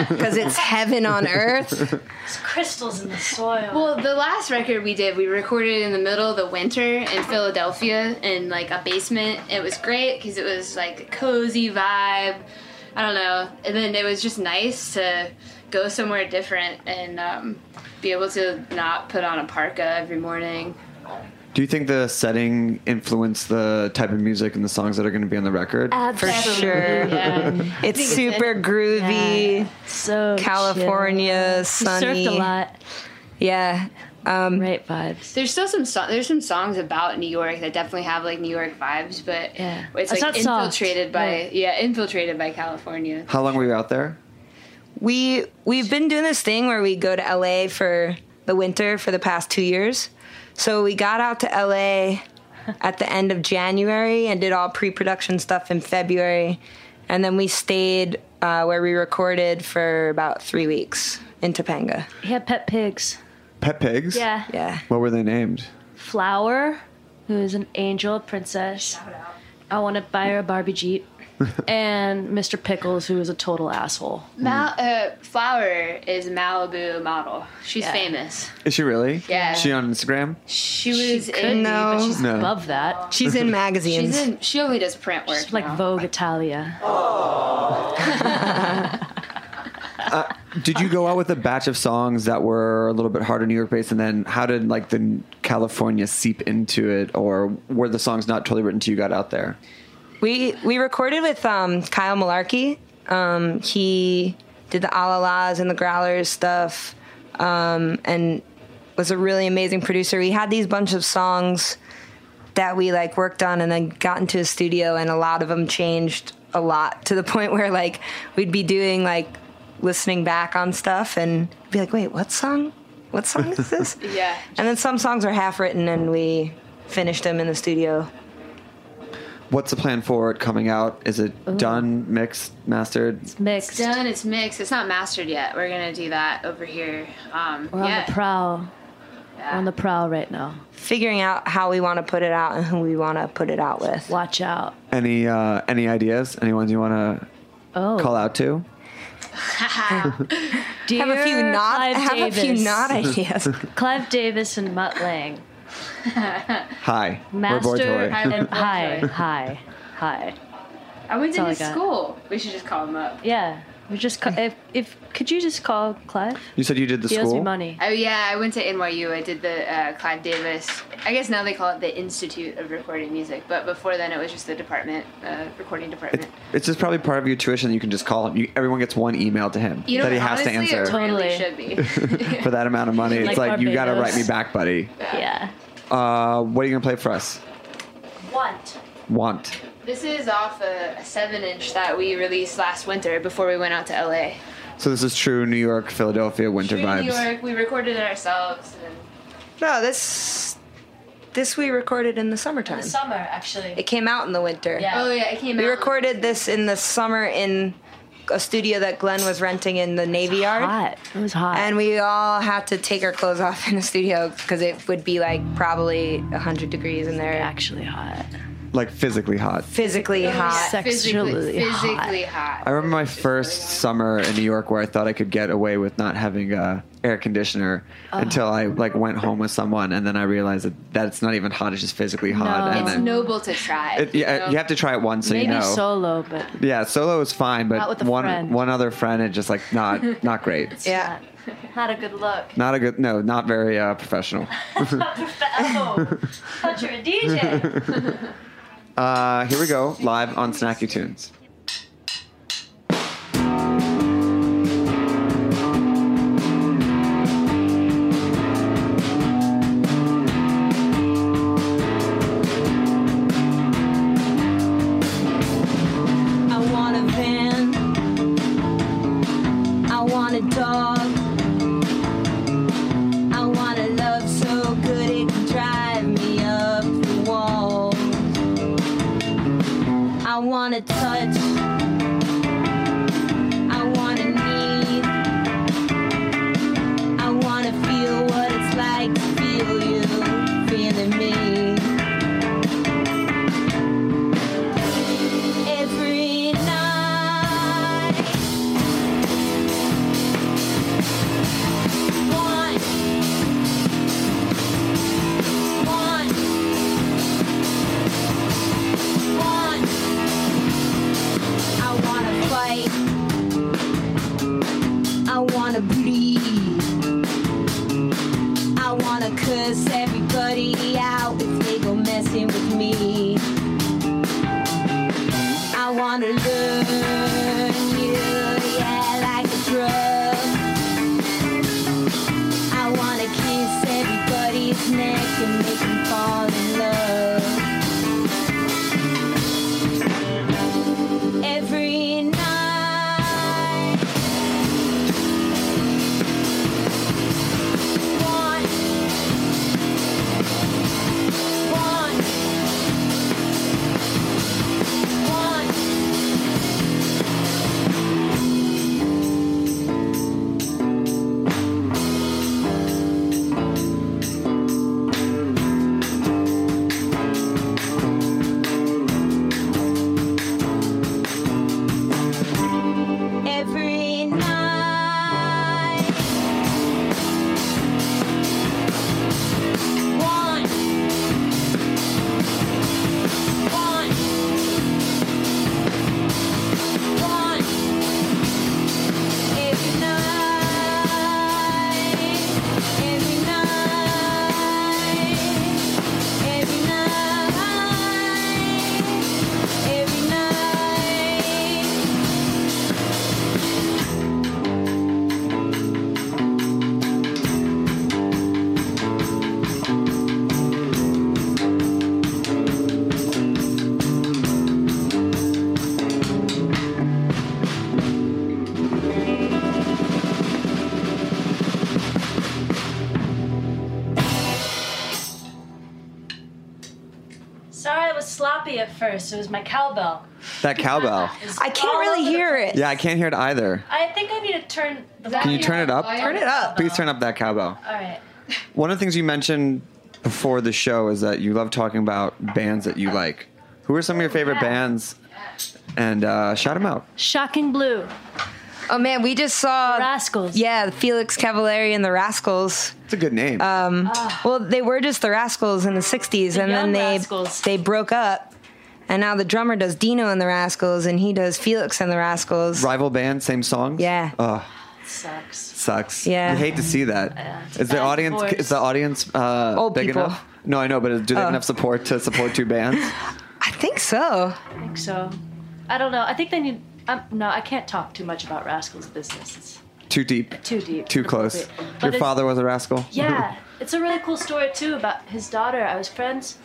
Because it's heaven on earth. There's crystals in the soil. Well, the last record we did, we recorded in the middle of the winter in Philadelphia in like a basement. It was great because it was like a cozy vibe. I don't know. And then it was just nice to go somewhere different and um, be able to not put on a parka every morning. Do you think the setting influenced the type of music and the songs that are going to be on the record? For sure. Yeah. It's super groovy. So California, chill. We sunny. surfed a lot. Yeah. Um, Great vibes. There's still some so- there's some songs about New York that definitely have like New York vibes, but Yeah. it's It's like not soft. infiltrated by Right. yeah infiltrated by California. How long were you out there? we we've been doing this thing where we go to LA for the winter for the past two years. So we got out to LA at the end of January and did all pre-production stuff in February, and then we stayed uh, where we recorded for about three weeks in Topanga. He had pet pigs. Pet pigs? Yeah. Yeah. What were they named? Flower, who is an angel princess. I want to buy her a Barbie Jeep. and Mr. Pickles, who is a total asshole. Mal- uh, Flower is a Malibu model. She's Yeah. famous. Is she really? Yeah. She on Instagram? She was Could in be, but she's No. above that. She's in magazines. She's in. She only does print work. She's like now. Vogue Italia. Did you go out with a batch of songs that were a little bit harder New York based, and then how did like the California seep into it, or were the songs not totally written till you got out there? We we recorded with um, Kyle Mullarky. Um, he did the Allah-Las and the Growlers stuff, um, and was a really amazing producer. We had these bunch of songs that we like worked on, and then got into a studio, and a lot of them changed a lot to the point where like we'd be doing like listening back on stuff and be like, wait, what song? What song is this? Yeah. and then some songs are half written, and we finished them in the studio. What's the plan for it coming out? Is it done, mixed, mastered? It's Mixed. done. It's mixed. It's not mastered yet. We're gonna do that over here. Um, We're yeah. on the prowl. Yeah. We're on the prowl right now. figuring out how we want to put it out and who we want to put it out with. Watch out. Any uh, any ideas? Any ones you want to Oh. call out to? Dear have a few not Clive have Davis. a few not ideas. Clive Davis and Mutt Lange. Hi, Master we're Boy Toy. Hi, hi, hi, hi. I went That's to all his got. school. We should just call him up. Yeah. We just ca- if if could you just call Clive? You said you did the He owes me money. Oh yeah, I went to NYU. I did the uh, Clive Davis. I guess now they call it the Institute of Recording Music, but before then it was just the department, uh, recording department. It's just probably part of your tuition that you can just call him. You, everyone gets one email to him you know, that he has honestly, to answer it really Totally. should be. for that amount of money. It's Like like you got to write me back, buddy. Yeah. Uh, what are you gonna play for us? Want. Want. this is off a, a seven-inch that we released last winter before we went out to LA. So this is true New York, Philadelphia winter True vibes. New York. We recorded it ourselves. And no, this this we recorded in the summertime. The Summer actually. It came out in the winter. Yeah. oh yeah, it came We out. We recorded this in the summer in a studio that Glenn was renting in the Navy Yard. Hot. It was hot. And we all had to take our clothes off in the studio because it would be like probably 100 degrees in there. actually hot. Like physically hot. Physically hot. Sexually physically, hot. physically hot. I remember my first summer in New York where I thought I could get away with not having a air conditioner until I like went home with someone, and then I realized that that's not even hot; it's just physically hot. No. and It's then, noble to try. it, yeah, know? you have to try it once so Maybe you know. solo, but yeah, solo is fine, Not with but one friend. one other friend, it just like not not great. Yeah. not a good look. Not a good, no, not very uh, professional. oh, thought you were a DJ. Uh, here we go, live on Snacky Tunes. Me at first. It was my cowbell. That cowbell. I can't really hear it. Yeah, I can't hear it either. I think I need to turn the Can you turn it up? Turn it up. Please turn up that cowbell. All right. One of the things you mentioned before the show is that you love talking about bands that you like. Who are some of your favorite bands? And uh, shout them out. Shocking Blue. Oh man, we just saw The Rascals. Yeah, Felix Cavaliere and the Rascals. It's a good name. Um, well, they were just the Rascals in the '60s, and then they Rascals. they broke up, and now the drummer does Dino and the Rascals, and he does Felix and the Rascals. Rival band, same songs. Yeah. Oh, Sucks. Sucks. Yeah. sucks. You hate to see that. it's Is the bad audience divorce. is the audience uh, Old big people. enough? No, I know, but do they have Oh. enough support to support two bands? I think so. I think so. I don't know. I think they need. Um, no, I can't talk too much about Rascals' business. It's Too deep. too deep. Too close. inappropriate. But Your it's- father was a rascal. Yeah, it's a really cool story too about his daughter. I was friends.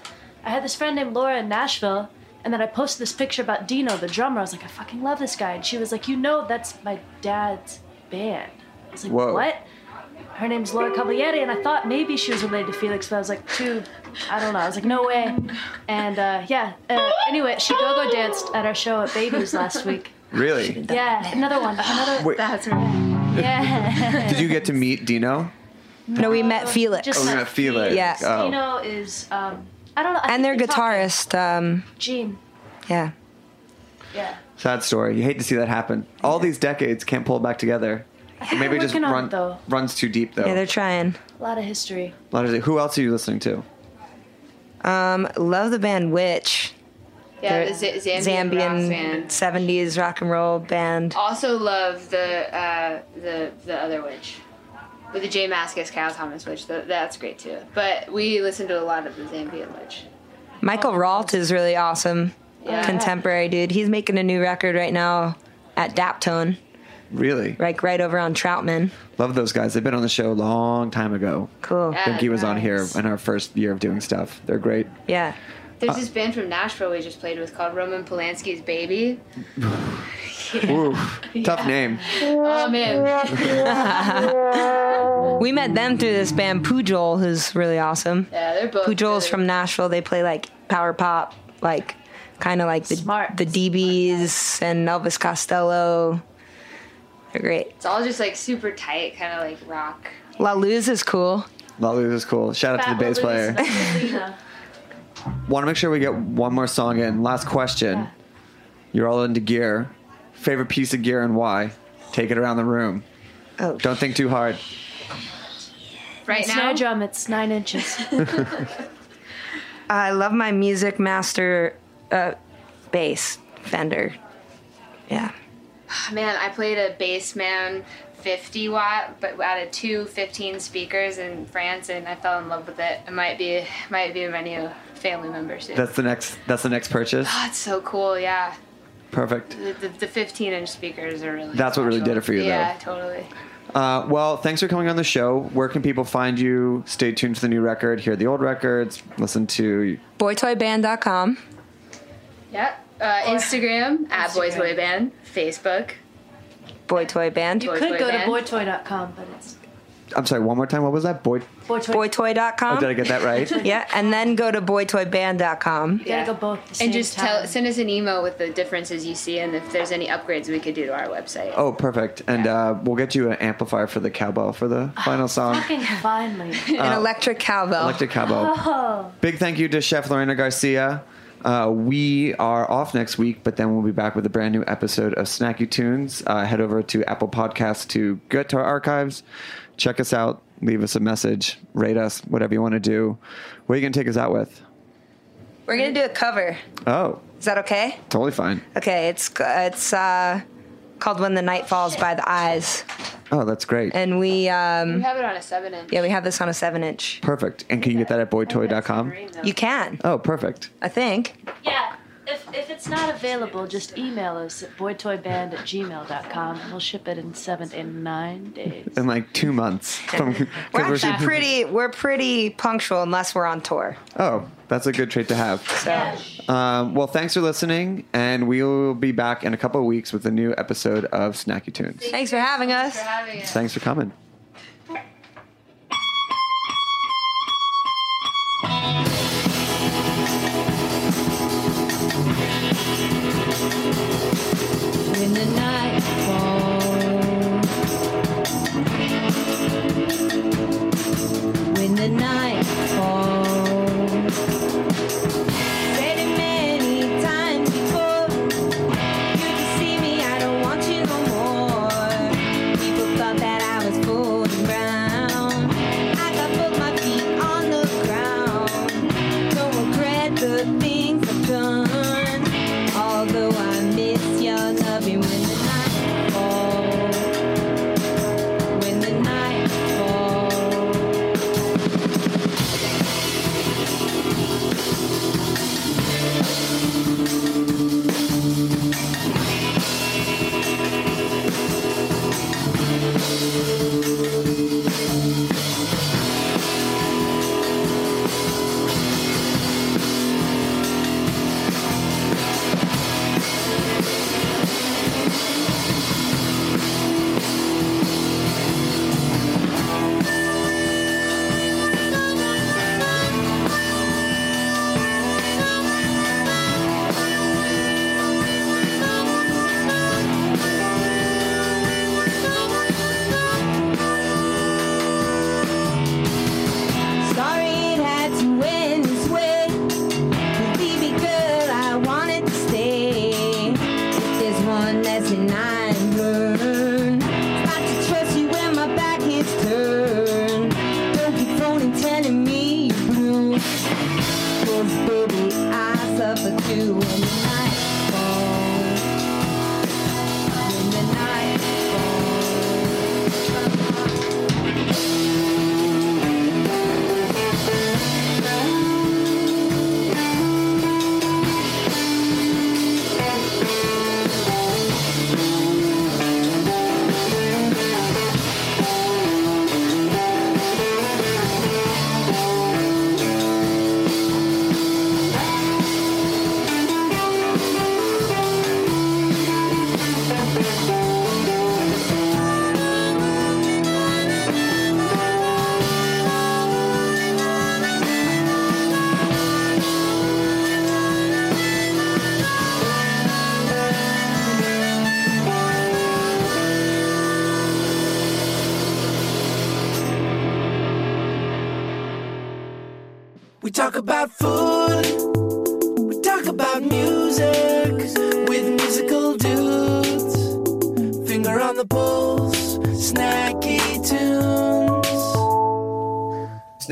I had this friend named Laura in Nashville, and then I posted this picture about Dino, the drummer. I was like, I fucking love this guy, and she was like, You know, that's my dad's band. I was like, Whoa. What? Her name's Laura Cavalieri, and I thought maybe she was related to Felix, but I was like, too, I don't know. I was like, no way. And uh, yeah. Uh, anyway, she go-go danced at our show at Babies last week. Really? Yeah, another one. Another. Wait, That's right. Yeah. did you get to meet Dino? No, we met Felix. Just Oh, we met met Felix. Yeah. Oh. Dino is um, I don't know. I and their they talk- guitarist. Um, Gene. yeah. Yeah. Sad story. You hate to see that happen. All these decades can't pull it back together. Or maybe it just working on run, it, though. runs too deep though. Yeah, they're trying. A lot of history. A lot of- who else are you listening to? Um, love the band Witch. Yeah, the Z- Zambian, rock band. 70s rock and roll band. Also love the uh, the the other witch, with the J Mascis Kyle Thomas witch. Th- that's great too. But we listen to a lot of the Zambian witch. Michael Rault is really awesome. Yeah. Contemporary dude. He's making a new record right now at Daptone, Really? like right over on Troutman. Love those guys. They've been on the show a long time ago. Cool. I think he was on here in our first year of doing stuff. They're great. Yeah. There's uh, this band from Nashville we just played with called Roman Polanski's Baby. Ooh, tough name. Oh man, We met them through this band Pujol, who's really awesome. yeah, they're both. Pujol's really- from Nashville. They play like power pop, like kind of like the Smart. the DBs and Elvis Costello. They're great. It's all just like super tight, kind of like rock. La Luz is cool. Lolly is cool. Shout out to the bass player. Want to make sure we get one more song in. Last question. You're all into gear. Favorite piece of gear and why? Take it around the room. Oh, Don't think too hard. Right Snare now, drum. It's nine inches. I love my Music Master uh, bass Fender. Yeah. man, I played a Bassman 50 watt, but added two 15 speakers in France, and I fell in love with it. It might be might be my new family member soon. That's the next. That's the next purchase. Oh, it's so cool, yeah. Perfect. The, the, the 15 inch speakers are really. That's what really did it for you, though. Yeah, totally. Uh, well, thanks for coming on the show. Where can people find you? Stay tuned for the new record. Hear the old records. Listen to. BoyToyBand.com. Yep. Uh, Instagram, at Boy Toy Band. Facebook. Boytoyband. You Boy could Toy go to boytoy.com, but it's I'm sorry. One more time. What was that? Boy. boytoy. BoyToy.com. Oh, did I get that right? Yeah, and then go to BoyToyBand.com. You gotta go both. And just time. tell, send us an email with the differences you see and if there's any upgrades we could do to our website. Oh, perfect. And uh, we'll get you an amplifier for the cowbell for the final song. Fucking finally. An electric cowbell. Electric cowbell. Oh. Big thank you to Chef Lorena Garcia. Uh, we are off next week, but then we'll be back with a brand new episode of Snacky Tunes. Uh, head over to Apple Podcasts to get to our archives. Check us out. Leave us a message. Rate us. Whatever you want to do. What are you going to take us out with? We're gonna do a cover. Oh, Is that okay? totally fine. Okay, it's it's uh, called "When the Night Falls by the Eyes," Oh, that's great. and we We um, have it on a 7 inch. yeah we have this on a seven inch. Perfect. And can you get that at boytoy.com? You can, Oh, perfect. I think. Yeah. If, if it's not available, just email us at boytoyband at gmail.com and we'll ship it in seven to nine days. In like two months. From, 'cause We're we're actually pretty we're pretty punctual unless we're on tour. Oh, that's a good trait to have. So Um, well, thanks for listening, and we will be back in a couple of weeks with a new episode of Snacky Tunes. thanks for having us. For having us. Thanks for coming.